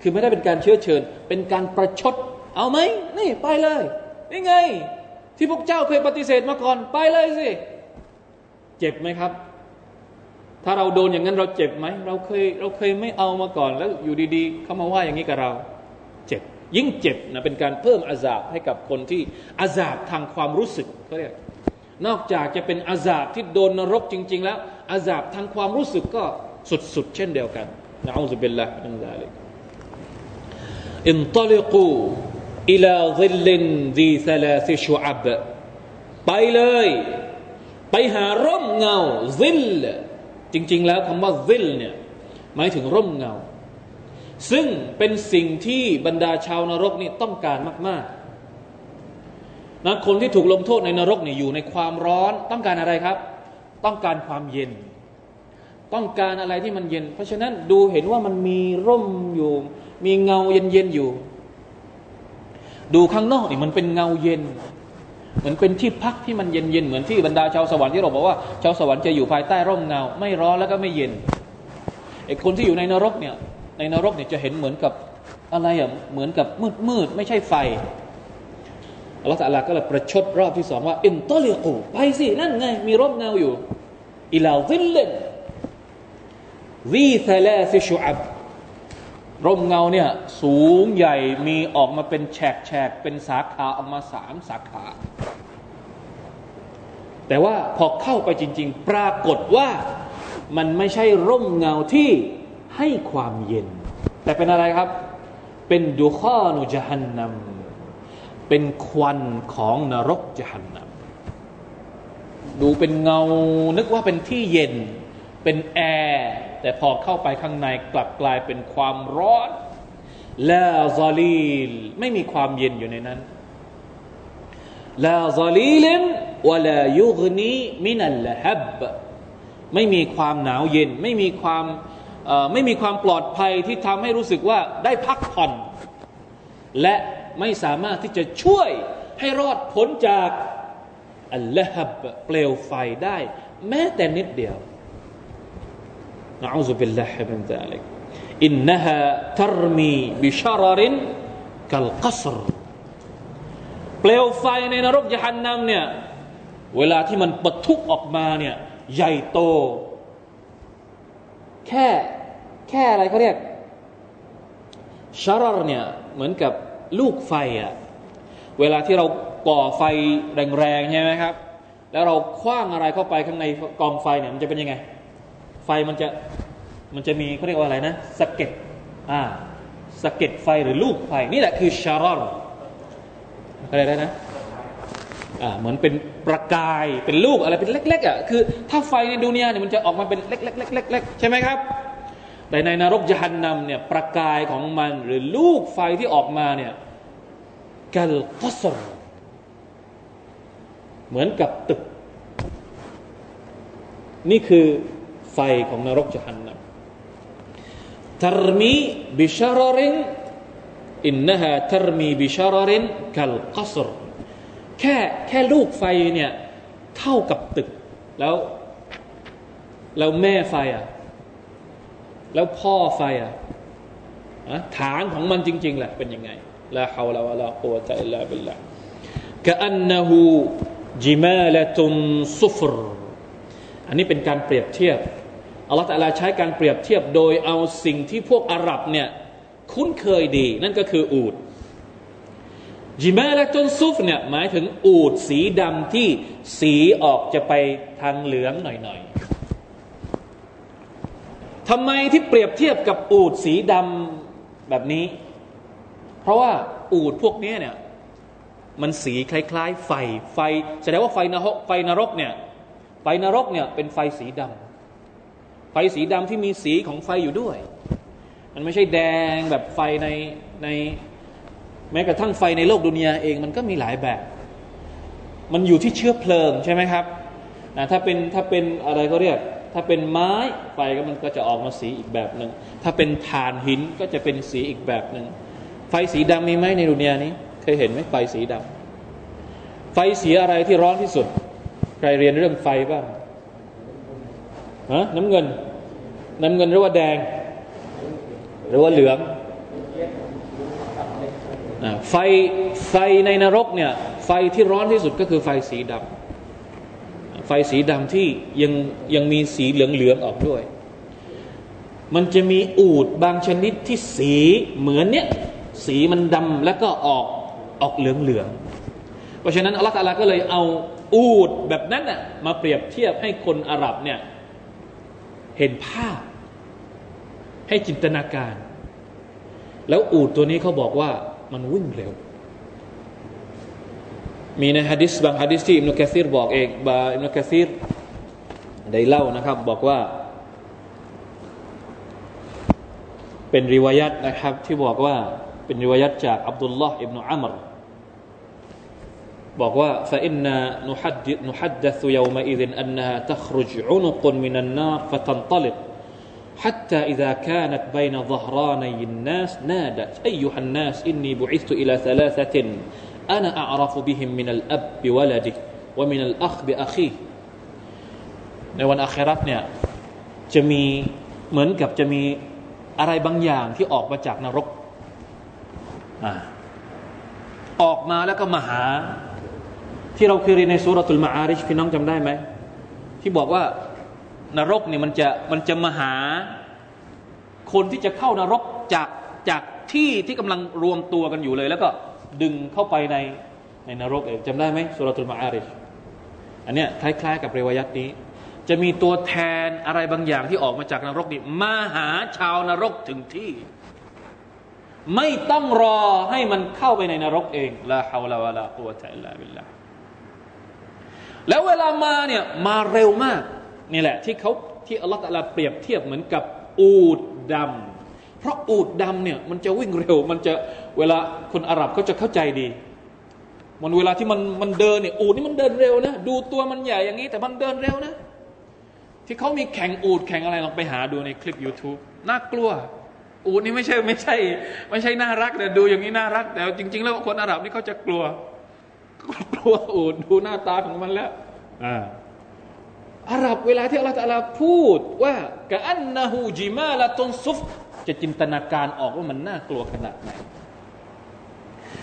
คือไม่ได้เป็นการเชื้อเชิญ เป็นการประชด เอาไหมนี่ไปเลยนี่ไง ที่พวกเจ้าเคยปฏิเสธมาก่อน ไปเลยสิ เจ็บไหมครับ ถ้าเราโดนอย่างนั้นเราเจ็บไหมเราเคยเราเคยไม่เอามาก่อน แล้วอยู่ดีๆเขามาว่าอย่างนี้กับเรา เจ็บ ยิ่งเจ็บนะเป็นการเพิ่มอาซาบให้กับคนที่อาซาบทางความรู้สึกเขาเรียกนอกจากจะเป็นอาซาบที่โดนนรกจริง ๆ แล้วอาซาบทางความรู้สึกก็ สุดๆเช่นเดียวกันنعوذ بالله من ذلك انطلقوا إلى ظلดีซาลาซิชุอับไปเลย ไปหาร่มเงาซิลจริง ๆ แล้วคำว่าซิลเนี่ยหมายถึงร่มเงา ซึ่งเป็นสิ่งที่บรรดาชาวนรกนี่ต้องการมาก ๆนะคนที่ถูกลงโทษในนรกนี่อยู่ในความร้อนต้องการอะไรครับ ต้องการความเย็น ต้องการอะไรที่มันเย็น เพราะฉะนั้นดูเห็นว่ามันมีร่มอยู่ มีเงาเย็นๆอยู่ ดูข้างนอกนี่มันเป็นเงาเย็น เหมือนเป็นที่พักที่มันเย็นๆเหมือนที่บรรดาชาวสวรรค์ที่เราบอกว่าชาวสวรรค์จะอยู่ภายใต้ร่มเงา ไม่ร้อนแล้วก็ไม่เย็นไอ้คนที่อยู่ในนรกเนี่ย ในนรกเนี่ยจะเห็นเหมือนกับอะไรอะเหมือนกับมืดมืดไม่ใช่ไฟอัลลอฮฺตะลาก็เลยประชดรอบที่สองว่าانطلقوا ไปสินั่นไง มีร่มเงาอยู่إلى ظل วีซาลาซิชูอับร่มเงาเนี่ยสูงใหญ่มีออกมาเป็นแฉกแฉกเป็นสาขาออกมาสามสาขา แต่ว่าพอเข้าไปจริง ๆ ปรากฏว่ามันไม่ใช่ร่มเงาที่ให้ความเย็น แต่เป็นอะไรครับ เป็นดูข้อนุจหันนำเป็นควันของนรกจหันนำดูเป็นเงานึกว่าเป็นที่เย็น เป็นแอร์ แต่พอเข้าไปข้างในกลับกลายเป็นความร้อนลาซาลีลไม่มีความเย็นอยู่ในนั้นลาซาลีลวลายุกนีมินัลฮับไม่มีความหนาวเย็น ไม่มีความไม่มีความปลอดภัยที่ทำให้รู้สึกว่าได้พักผ่อน และไม่สามารถที่จะช่วยให้รอดพ้นจากاللهب เปลวไฟได้ แม้แต่นิดเดียว نعوذ بالله من ذلك إنها ترمي بشرر كالقصر เปลวไฟในนรกยะฮันนัมเนี่ยเวลาที่มันปะทุออกมาเนี่ยใหญ่โต แค่แค่อะไรเขาเรียกชารรเนี่ยเหมือนกับลูกไฟอะเวลาที่เราก่อไฟแรงๆใช่ไหมครับ แล้วเราคว้างอะไรเข้าไปข้างในกองไฟเนี่ยมันจะเป็นยังไง ไฟมันจะมันจะมีเขาเรียกว่าอะไรนะสเก็ตอ่าสเก็ตไฟหรือลูกไฟ นี่แหละคือชารอรอะไรได้นะอ่าเหมือนเป็นประกายเป็นลูกอะไรเป็นเล็กๆอะคือถ้าไฟในดุนยาเนี่ยมันจะออกมาเป็นเล็กๆๆๆใช่ไหมครับ แต่ในนรกยานนำเนี่ยประกายของมันหรือลูกไฟที่ออกมาเนี่ยกัลกัสรเหมือนกับตึก นี่คือ ฟของนรกจะหันนัมทรมีบิชารรินอินนฮะทรมีบิชารรินกัลกัสรแค่แค่ลูกไฟเนี่ยเท่ากับตึกแล้ว แล้วแม่ไฟอะ แล้วพ่อไฟอะฐานของมันจริง ๆแหละเป็นยังไงลาฮาวลาวะลากุวะตะอิลลาบิลลาห์กะอันนะฮูจิมาลตุนซุฟรอันนี้เป็นการเปรียบเทียบ อัลลอฮฺตะลาใช้การเปรียบเทียบโดยเอาสิ่งที่พวกอาหรับเนี่ยคุ้นเคยดี นั่นก็คืออูดจิมาและต้นซุฟเนี่ยหมายถึงอูดสีดำที่สีออกจะไปทางเหลืองหน่อยๆทำไมที่เปรียบเทียบกับอูดสีดำแบบนี้ เพราะว่าอูดพวกนี้เนี่ยมันสีคล้าย ๆ ไฟไฟแสดงว่าไฟนรกไฟนรกเนี่ยไฟนรกเนี่ยเป็นไฟสีดำ ไฟสีดำที่มีสีของไฟอยู่ด้วย มันไม่ใช่แดงแบบไฟในในแม้กระทั่งไฟในโลกดุนยาเองมันก็มีหลายแบบ มันอยู่ที่เชื้อเพลิงใช่ไหมครับนะถ้าเป็นถ้าเป็นอะไรก็เรียก ถ้าเป็นไม้ไฟก็มันก็จะออกมาสีอีกแบบหนึ่งถ้าเป็นถ่านหินก็จะเป็นสีอีกแบบหนึ่งไฟสีดำมีไหมในดุนยานี้ เคยเห็นไหมไฟสีดำไฟสีอะไรที่ร้อนที่สุด ใครเรียนเรื่องไฟบ้าง ฮะน้ำเงิน น้ำเงินหรือว่าแดง หรือว่าเหลืองไฟไฟในนรกเนี่ย ไฟที่ร้อนที่สุดก็คือไฟสีดำไฟสีดำที่ยังยังมีสีเหลืองเหลืออกด้วย มันจะมีอูดบางชนิดที่สีเหมือนเนี้ยสีมันดำแล้วก็ออกออกเหลืองเหลืองเพราะฉะนั้นอัลลอฮฺก็เลยเอาอูดแบบนั้นน่ะมาเปรียบเทียบให้คนอาหรับเนี่ย เห็นภาพ ให้จินตนาการ แล้วอูดตัวนี้เขาบอกว่ามันวิ่งเร็ว มีในฮะดิษบางฮะดิษที่อิมนุกะซีรบอกเองบาอิมนุกะซีรได้เล่านะครับ บอกว่า เป็นริวายัตนะครับ ที่บอกว่าเป็นริวายัตจากอับดุลลอฮ์อิบนุอัมร บอกว่า فإنا نحدث يومئذ أنها تخرج عنق من النار فتنطلق حتى إذا كانت بين ظهراني الناس نادت أيها الناس إني بعثت إلى ثلاثة أنا أعرف بهم من الأب بولده ومن الأخ بأخيه ในวันอาคราตเนี่ยจะมีเหมือนกับจะมีอะไรบางอย่างที่ออกมาจากนรกออกมาแล้วก็มาหา ที่เราเคยเรียนในสุรตุลมาอาริชพี่น้องจำได้ไหม ที่บอกว่านรกเนี่ยมันจะมันจะมาหา คนที่จะเข้านรกจากจากที่ที่กำลังรวมตัวกันอยู่เลย แล้วก็ดึงเข้าไปในในนรกเองจำได้ไหมสุรทูลมาอาริชอันเนี้ยคล้าย ๆ กับเรวยัตนี้ จะมีตัวแทนอะไรบางอย่างที่ออกมาจากนรกนี่มาหาชาวนรกถึงที่ ไม่ต้องรอให้มันเข้าไปในนรกเองลาฮาวลาวะลากุวตะอิลลาบิลลา แล้วเวลามาเนี่ยมาเร็วมากนี่แหละ ที่เขาที่อัลลอฮฺตะลาเปรียบเทียบเหมือนกับอูดดำเพราะอูดดำเนี่ยมันจะวิ่งเร็ว มันจะเวลาคนอาหรับเขาจะเข้าใจดี มันเวลาที่มันมันเดินเนี่ยอูดนี่มันเดินเร็วนะดูตัวมันใหญ่อย่างนี้ แต่มันเดินเร็วนะ ที่เขามีแข่งอูดแข่งอะไรลองไปหาดูในคลิป YouTube น่ากลัว อูดนี่ไม่ใช่ไม่ใช่ ไม่ใช่น่ารักแต่ดูอย่างนี้น่ารัก แต่จริง ๆ แล้วคนอาหรับนี่เขาจะกลัว มักลัวอูดดูหน้าตาของมันแล้วอาอาหรับเวลาที่อัลลอฮฺตาลพูดว่ากะอันนาฮูจิมาละตนซุฟจะจินตนาการออกว่ามันน่ากลัวขนาดไหน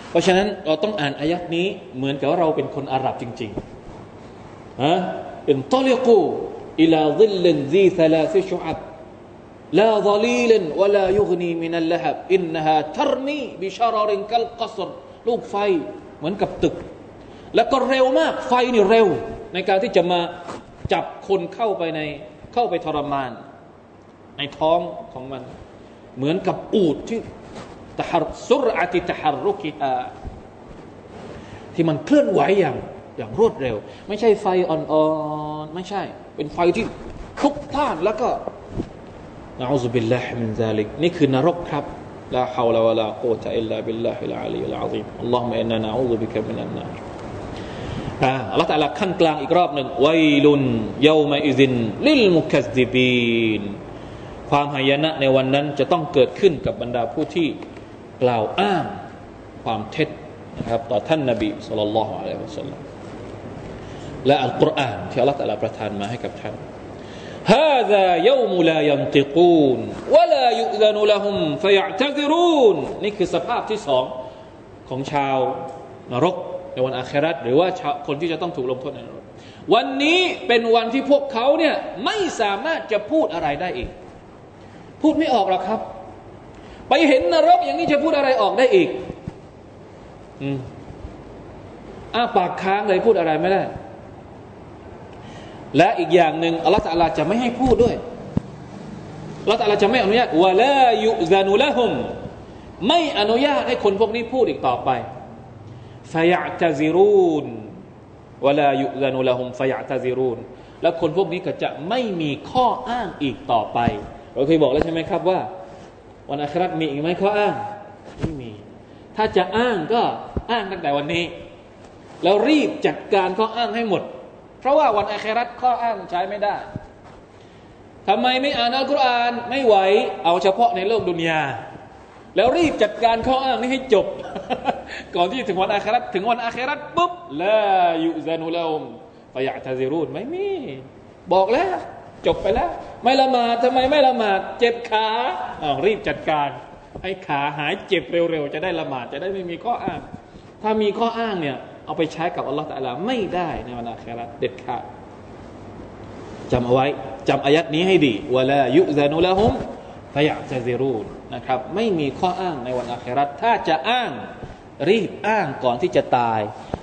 เพราะฉะนั้นเราต้องอ่านอายัดนี้เหมือนกับเราเป็นคนอาหรับจริงๆฮะانطلقوا إلى ظل ذي ثلاث شعب لا ظليل ولا يغني من اللهب إنها ترمي بشرر كالقصر ลูกไฟเหมือนกับตึก แล้วก็เร็วมาก ไฟนี่เร็ว ในการที่จะมาจับคนเข้าไปในเข้าไปทรมาน ในท้องของมัน เหมือนกับอูฐที่ตะหรสุรอติตะหรุกิอาที่มันเคลื่อนไหวอย่างอย่างรวดเร็ว ไม่ใช่ไฟอ่อนๆไม่ใช่ เป็นไฟที่ทุกท่านแล้วก็نعوذ بالله من ذلك นี่คือนรกครับلا حول ولا قوة إلا بالله العلي العظيم اللهم إنا نعوذ بك من النار ตะลาขั้นกลางอีกรอบหนึ่งไวลุนเยามาอิซินลิลมุคัซดิบีนความหายนะในวันนั้นจะต้องเกิดขึ้นกับบรรดาผู้ที่กล่าวอ้างความเท็จนะครับต่อท่านนบีสุลต่านละฮ์อะลัยฮิวะสัลลัมและอัลกุรอานที่อัลลอฮฺตะลาประทานมาให้กับท่าน هذا يوم لا ينطقون ولا يؤذن لهم فيعتذرون นี่คือสภาพที่สองของชาวนรก ในวันอาคราตหรือว่าคนที่จะต้องถูกลงโทษในนรกวันนี้เป็นวันที่พวกเขาเนี่ยไม่สามารถจะพูดอะไรได้อีก พูดไม่ออกหรอกครับ ไปเห็นนรกอย่างนี้จะพูดอะไรออกได้อีกอืมอ้าปากค้างเลยพูดอะไรไม่ได้ และอีกอย่างหนึ่งอัลลอฮฺตะลาจะไม่ให้พูดด้วยอัลลอฮฺตะลาจะไม่อนุญาตวะลายุซานุละหุมไม่อนุญาตให้คนพวกนี้พูดอีกต่อไป ฟยะตาซิรูนวลายุซานุละหุมฟยะตาซิรูนแล้วคนพวกนี้ก็จะไม่มีข้ออ้างอีกต่อไป เราเคยบอกแล้วใช่ไหมครับว่า วันอัครามีอีกไหมข้ออ้าง ไม่มี ถ้าจะอ้างก็อ้างตั้งแต่วันนี้ แล้วรีบจัดการข้ออ้างให้หมด เพราะว่าวันอัคราข้ออ้างใช้ไม่ได้ทำไมไม่อ่านอัลกุรอานไม่ไหว เอาเฉพาะในโลกดุนยา แล้วรีบจัดการข้ออ้างนี้ให้จบ ก่อนที่ถึงวันอาคราถึงวันอาคราปุ๊บละยุซานุลาอมฟยะตาซิรูนไม่มี บอกแล้ว จบไปแล้ว ไม่ละหมาดทำไมไม่ละหมาดเจ็บขาอ้าวรีบจัดการ ให้ขาหายเจ็บเร็วๆ จะได้ละหมาดจะได้ไม่มีข้ออ้าง ถ้ามีข้ออ้างเนี่ยเอาไปใช้กับอัลลอฮฺตะลาไม่ได้ในวันอาคราเด็ดขาดจำเอาไว้จำอายัดนี้ให้ดีวะลายุซานุละหุม ฟยะตาซิรูนนะครับไม่มีข้ออ้างในวันอาคราถ้าจะอ้างรีบอ้างก่อนที่จะตาย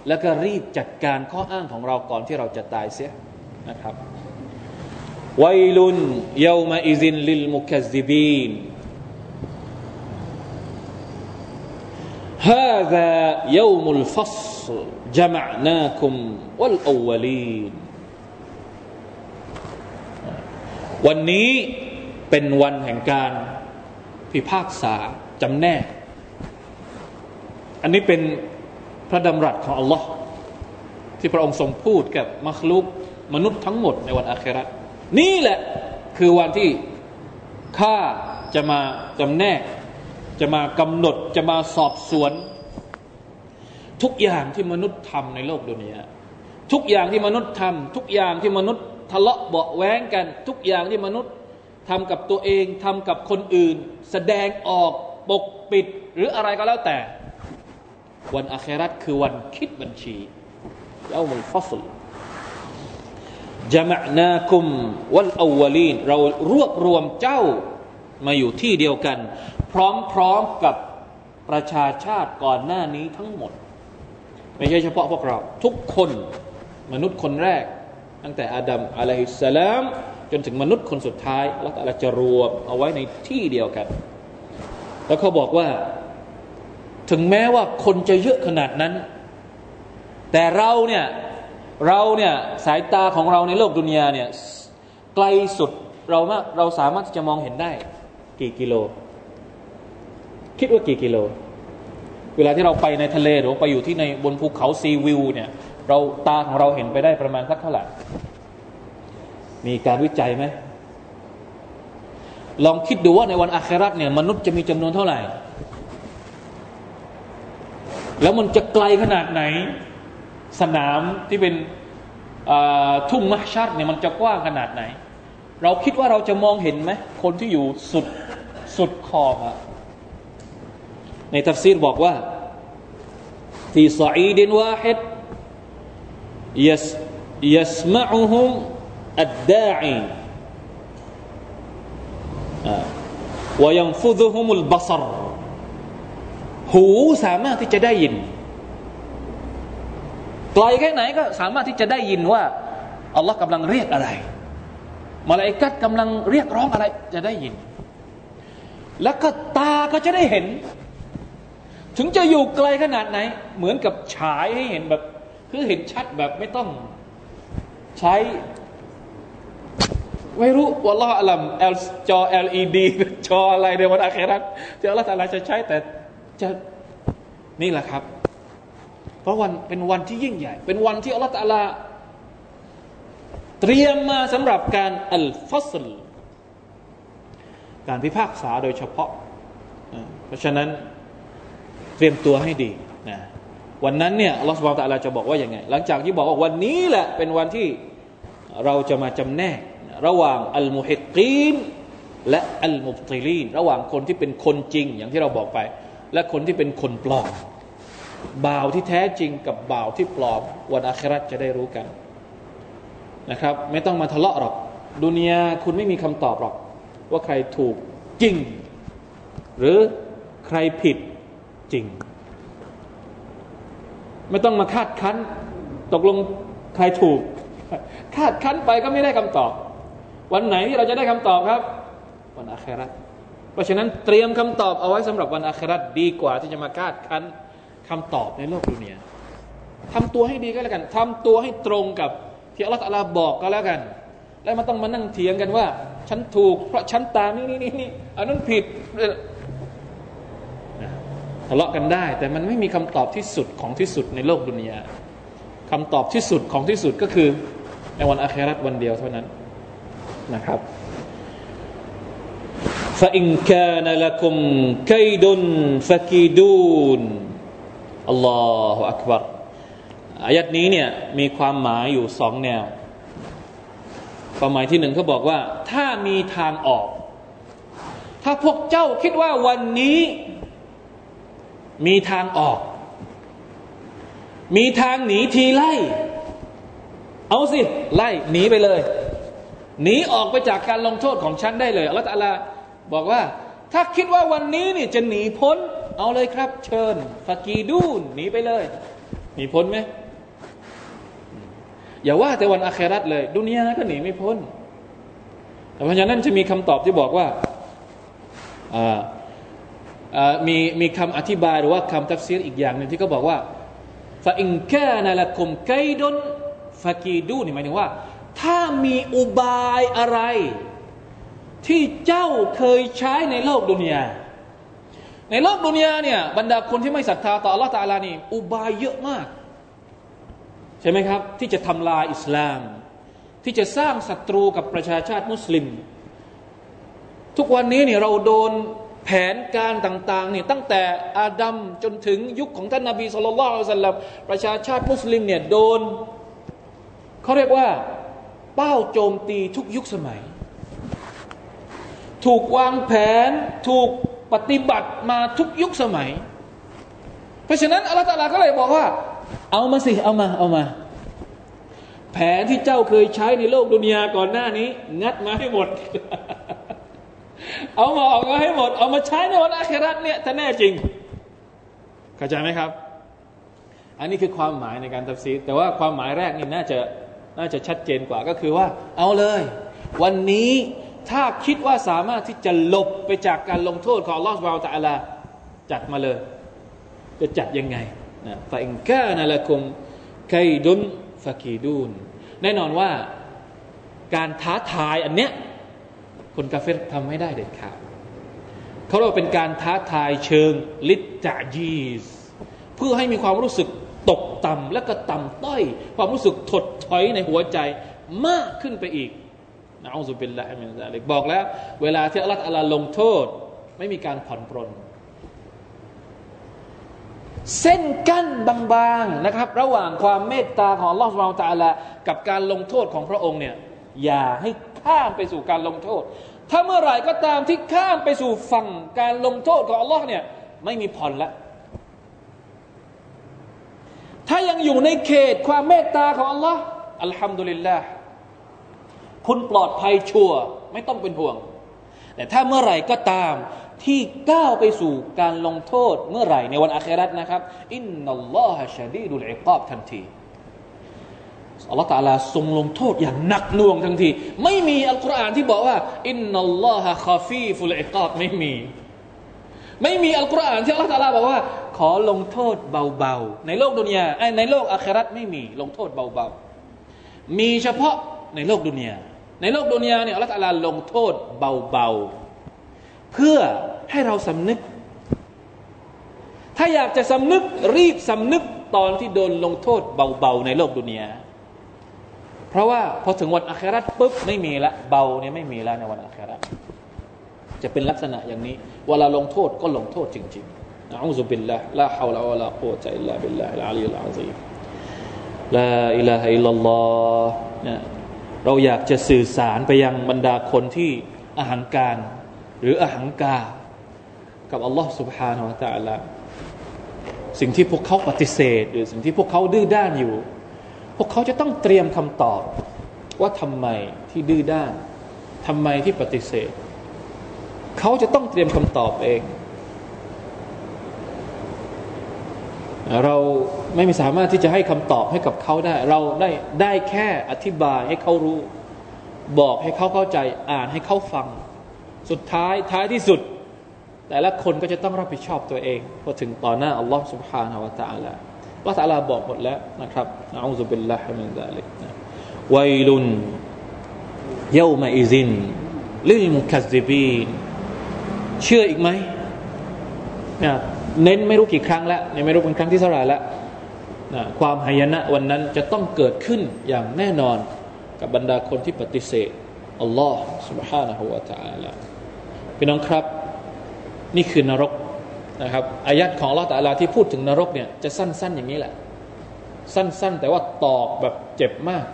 แล้วก็รีบจัดการข้ออ้างของเราก่อนที่เราจะตายเสียนะครับววลุนเยามาอิซินลิลมุคัซิบีน هذا يوم الفصل جمعناكم والأولين วันนี้ เป็นวันแห่งการพิพากษาจำแนก อันนี้เป็นพระดำรัสของอัลลอฮ์ที่พระองค์ทรงพูดกับมัคลุกมนุษย์ทั้งหมดในวันอาครานี่แหละคือวันที่ข้าจะมาจำแนก จะมากำหนดจะมาสอบสวน ทุกอย่างที่มนุษย์ทำในโลกดุนยาทุกอย่างที่มนุษย์ทำทุกอย่างที่มนุษย์ทะเลาะเบาแว้งกัน ทุกอย่างที่มนุษย์ ทำกับตัวเองทำกับคนอื่น แสดงออกปกปิดหรืออะไรก็แล้วแต่ วันอาครัตคือวันคิดบัญชีเยามุลฟัสลจมะนาคุมวันอวลีนเรารวบรวมเจ้ามาอยู่ที่เดียวกัน พร้อมๆกับประชาชาติก่อนหน้านี้ทั้งหมด ไม่ใช่เฉพาะพวกเรา ทุกคนมนุษย์คนแรก ตั้งแต่อาดัมอะลัยฮิสสลาม จนถึงมนุษย์คนสุดท้ายแล้วแต่ละจะรวมเอาไว้ในที่เดียวกัน แล้วเขาบอกว่า ถึงแม้ว่าคนจะเยอะขนาดนั้น แต่เราเนี่ยเราเนี่ยสายตาของเราในโลกดุนยาเนี่ยไกลสุดเรามากเราสามารถจะมองเห็นได้ กี่กิโล คิดว่ากี่กิโล เวลาที่เราไปในทะเลหรือไปอยู่ที่ในบนภูเขาซีวิวเนี่ย เราตาของเราเห็นไปได้ประมาณสักเท่าไหร่ มีการวิจัยไหมลองคิดดูว่าในวันอาคราตเนี่ยมนุษย์จะมีจำนวนเท่าไหร่ แล้วมันจะไกลขนาดไหน สนามที่เป็นทุ่งมัชชัดเนี่ยมันจะกว้างขนาดไหน เราคิดว่าเราจะมองเห็นไหมคนที่อยู่สุดสุดขอบอะในทัฟซีรบอกว่าที่สอีดินวาฮิด อัดดาอีวายังฟุซุฮุมุลบัสรหูสามารถที่จะได้ยินไกลแค่ไหนก็สามารถที่จะได้ยินว่าอัลลอฮ์กำลังเรียกอะไรมาลาอิกัดกำลังเรียกร้องอะไรจะได้ยิน แล้วก็ตาก็จะได้เห็น ถึงจะอยู่ไกลขนาดไหน เหมือนกับฉายให้เห็นแบบ คือเห็นชัดแบบไม่ต้อง ใช้ ไม่รู้ว่าล้ออัลลัมเอลจอ LED จออะไรในวันอาคราที่อัลลอฮฺตาลาจะใช้แต่จะนี่แหละครับ เพราะวันเป็นวันที่ยิ่งใหญ่ เป็นวันที่อัลลอฮฺตาลาเตรียมมาสำหรับการอัลฟัสลการพิพากษาโดยเฉพาะ เพราะฉะนั้นเตรียมตัวให้ดีนะวันนั้นเนี่ยลอสบอลตะลาจะบอกว่าอย่างไง หลังจากที่บอกว่าวันนี้แหละเป็นวันที่เราจะมาจำแนก ระหว่างอัลมุฮิกีนและอัลมุบติลีนระหว่างคนที่เป็นคนจริง อย่างที่เราบอกไป และคนที่เป็นคนปลอมบ่าวที่แท้จริงกับบ่าวที่ปลอมวันอาคราจะได้รู้กันนะครับ ไม่ต้องมาทะเลาะหรอก ดุนยาคุณไม่มีคำตอบหรอก ว่าใครถูกจริง หรือใครผิดจริง ไม่ต้องมาคาดคั้น ตกลงใครถูก คาดคั้นไปก็ไม่ได้คำตอบ วันไหนที่เราจะได้คำตอบครับ วันอาคราเพราะฉะนั้นเตรียมคำตอบเอาไว้สำหรับวันอาคราดีกว่าที่จะมาคาดคั้นคำตอบในโลกดุนยาทำตัวให้ดีก็แล้วกันทำตัวให้ตรงกับที่อัลลอฮฺบอกก็แล้วกัน แล้วมันต้องมานั่งเถียงกันว่า ฉันถูก เพราะฉันตามนี่นี่นี่นี่อันนั้นผิดทะเลาะกันได้ แต่มันไม่มีคำตอบที่สุดของที่สุดในโลกดุนยาคำตอบที่สุดของที่สุดก็คือในวันอาคราตวันเดียวเท่านั้น นะครับ فإن كان لكم كيد فكيدون الله أكبر. อายัดนี้เนี่ยมีความหมายอยู่สองแนว ความหมายที่หนึ่งเขาบอกว่า ถ้ามีทางออก ถ้าพวกเจ้าคิดว่าวันนี้ มีทางออก มีทางหนีทีไล่ เอาสิ ไล่หนีไปเลย หนีออกไปจากการลงโทษของฉันได้เลยอัลลอฮฺบอกว่า ถ้าคิดว่าวันนี้นี่จะหนีพ้น เอาเลยครับ เชิญฟากีดูนหนีไปเลย หนีพ้นไหมอย่าว่าแต่วันอาคราตเลย ดุนยาก็หนีไม่พ้นแต่เพราะฉะนั้นจะมีคำตอบที่บอกว่ามีมีคำอธิบายหรือว่าคำทัฟซีรอีกอย่างหนึ่งที่เขาบอกว่าฟาอิงแค่นาละคุมไกดนฟากีดูนี่หมายถึงว่า ถ้ามีอุบายอะไร ที่เจ้าเคยใช้ในโลกดุนยา ในโลกดุนยาเนี่ยบรรดาคนที่ไม่ศรัทธาต่ออัลลอฮฺตาลานี่อุบายเยอะมาก ใช่ไหมครับ ที่จะทำลายอิสลาม ที่จะสร้างศัตรูกับประชาชาติมุสลิม ทุกวันนี้เนี่ยเราโดนแผนการต่างๆเนี่ยตั้งแต่อาดัมจนถึงยุคของท่านนาบีสุลต่านสัลลัมประชาชาติมุสลิมเนี่ยโดนเขาเรียกว่า เป้าโจมตีทุกยุคสมัย ถูกวางแผนถูกปฏิบัติมาทุกยุคสมัย เพราะฉะนั้นอัลลอฮฺก็เลยบอกว่า เอามาสิเอามาเอามา แผนที่เจ้าเคยใช้ในโลกดุนยาก่อนหน้านี้ งัดมาให้หมด เอามาออกมาให้หมด เอามาใช้ในวันอาคราเนี่ยถ้าแน่จริงเข้าใจไหมครับ อันนี้คือความหมายในการตัดสินแต่ว่าความหมายแรกนี่น่าจะ น่าจะชัดเจนกว่าก็คือว่า เอาเลย วันนี้ถ้าคิดว่าสามารถที่จะหลบไปจากการลงโทษของลอสวาลตะลาจัดมาเลย จะจัดยังไงนะฟาอิงกานะละคุมไกดุนฟากีดูนแน่นอนว่าการท้าทายอันเนี้ยคนกาเฟรทำไม่ได้เด็ดขาดเขาเรียกว่าเป็นการท้าทายเชิงลิตจาจีสเพื่อให้มีความรู้สึก ตกต่ำและก็ต่ำต้อย ความรู้สึกถดถอยในหัวใจมากขึ้นไปอีกนะอัลลอฮฺบิลละมินซาลิกบอกแล้ว เวลาที่อัลลอฮฺลงโทษ ไม่มีการผ่อนปรนเส้นกั้นบางๆนะครับ ระหว่างความเมตตาของลอสมาตาละกับการลงโทษของพระองค์เนี่ยอย่าให้ข้ามไปสู่การลงโทษ ถ้าเมื่อไหร่ก็ตามที่ข้ามไปสู่ฝั่งการลงโทษของอัลลอฮ์เนี่ยไม่มีผ่อนละ ถ้ายังอยู่ในเขตความเมตตาของอัลลอฮ์อัลฮัมดุลิลลาห์คุณปลอดภัยชัวไม่ต้องเป็นห่วง แต่ถ้าเมื่อไหร่ก็ตามที่ก้าวไปสู่การลงโทษเมื่อไหร่ในวันอาคราตนะครับ إن الله شديد العقاب ทันทีอัลลอฮฺตาลาทรงลงโทษอย่างหนักหน่วงทันที ไม่มีอัลกุรอานที่บอกว่า إن الله خفيف العقاب ไม่มี ไม่มีอัลกุรอานที่อัลลอฮฺตาลาบอกว่า ขอลงโทษเบาๆในโลกดุนยาในโลกอาคราตไม่มีลงโทษเบาๆมีเฉพาะในโลกดุนยาในโลกดุนยาเนี่ยอัลลอฮฺตาลาลงโทษเบาๆเพื่อให้เราสำนึก ถ้าอยากจะสำนึกรีบสำนึกตอนที่โดนลงโทษเบาๆในโลกดุนยาเพราะว่าพอถึงวันอัคราปุ๊บไม่มีละเบาเนี่ยไม่มีละในวันอัครา จะเป็นลักษณะอย่างนี้ เวลาลงโทษก็ลงโทษจริงๆนะอูซุบิลละลาฮาวลาวะลากุวะตะอิลลาบิลลาฮิลอาลีลอาซีลาอิลาฮะอิลลัลลอฮ์เนี่ยเราอยากจะสื่อสารไปยังบรรดาคนที่อาหังการ หรืออาหังกา กับอัลลอฮ์ سبحانه และ تعالى สิ่งที่พวกเขาปฏิเสธ หรือสิ่งที่พวกเขาดื้อด้านอยู่พวกเขาจะต้องเตรียมคำตอบว่าทำไมที่ดื้อด้านทำไมที่ปฏิเสธ เขาจะต้องเตรียมคำตอบเอง เราไม่มีสามารถที่จะให้คำตอบให้กับเขาได้ เราได้ได้แค่อธิบายให้เขารู้ บอกให้เขาเข้าใจอ่านให้เขาฟัง สุดท้ายท้ายที่สุด แต่ละคนก็จะต้องรับผิดชอบตัวเองพอถึงต่อหน้าอัลลอฮ์ سبحانه และ تعالى ละตาลาบอกหมดแล้วนะครับนะอูซุบิลลาฮิมินซาลิกวัยลุนเยามาอิซินลิลมุคัซซิบีน เชื่ออีกไหมเนี่ยเน้นไม่รู้กี่ครั้งแล้วเนี่ยไม่รู้เป็นครั้งที่เท่าไหร่แล้วนะความหายนะวันนั้นจะต้องเกิดขึ้นอย่างแน่นอนกับบรรดาคนที่ปฏิเสธอัลลอฮ์ سبحانه และ تعالى พี่น้องครับ นี่คือนรกนะครับอายัดของลอตาลาที่พูดถึงนรกเนี่ยจะสั้นๆอย่างนี้แหละ สั้นๆ แต่ว่าตอกแบบเจ็บมาก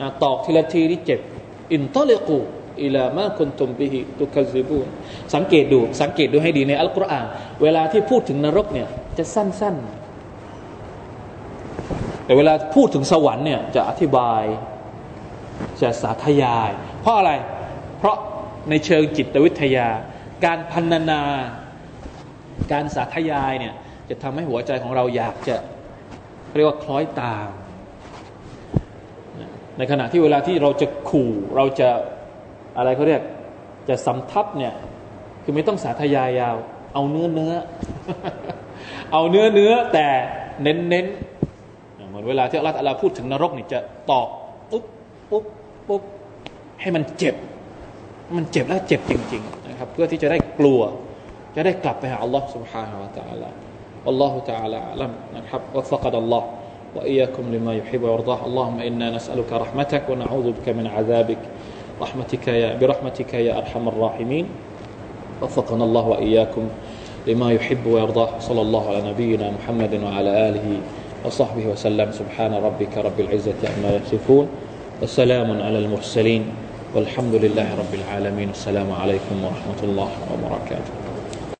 นะตอกทีละทีที่เจ็บ อินตอเลกู อิลามาคุนตุมบิฮิตุคซิบูนสังเกตดูสังเกตดูให้ดีในอัลกุรอานเวลาที่พูดถึงนรกเนี่ยจะสั้นๆ แต่เวลาพูดถึงสวรรค์เนี่ยจะอธิบายจะสาธยาย เพราะอะไร เพราะในเชิงจิตวิทยา การพันนา การสาธยายเนี่ยจะทำให้หัวใจของเราอยากจะเรียกว่าคล้อยตาม ในขณะที่เวลาที่เราจะขู่เราจะ อะไรเขาเรียกจะสำทับเนี่ยคือไม่ต้องสาธยายยาว เอาเนื้อเนื้อ เอาเนื้อเนื้อแต่เน้นเน้นเหมือนเวลาที่อัลลอฮฺพูดถึงนรกนี่จะตอกปุ๊บปุ๊บปุ๊บให้มันเจ็บ มันเจ็บแล้วเจ็บจริงๆนะครับเพื่อที่จะได้กลัวจะได้กลับไปหาอัลลอฮ์ سبحانه และ تعالى والله تعالى أعلم نحب وفقد الله وإياكم لما يحب ويرضاه اللهم إنا نسألك رحمتك ونعوذ بك من عذابك رحمتك يا برحمتك يا أرحم الراحمين. وفقنا الله وإياكم لما يحب ويرضاه. صلى الله على نبينا محمد وعلى آله وصحبه وسلم. سبحان ربك رب العزة عما يصفون. وسلام على المرسلين. والحمد لله رب العالمين. السلام عليكم ورحمة الله وبركاته.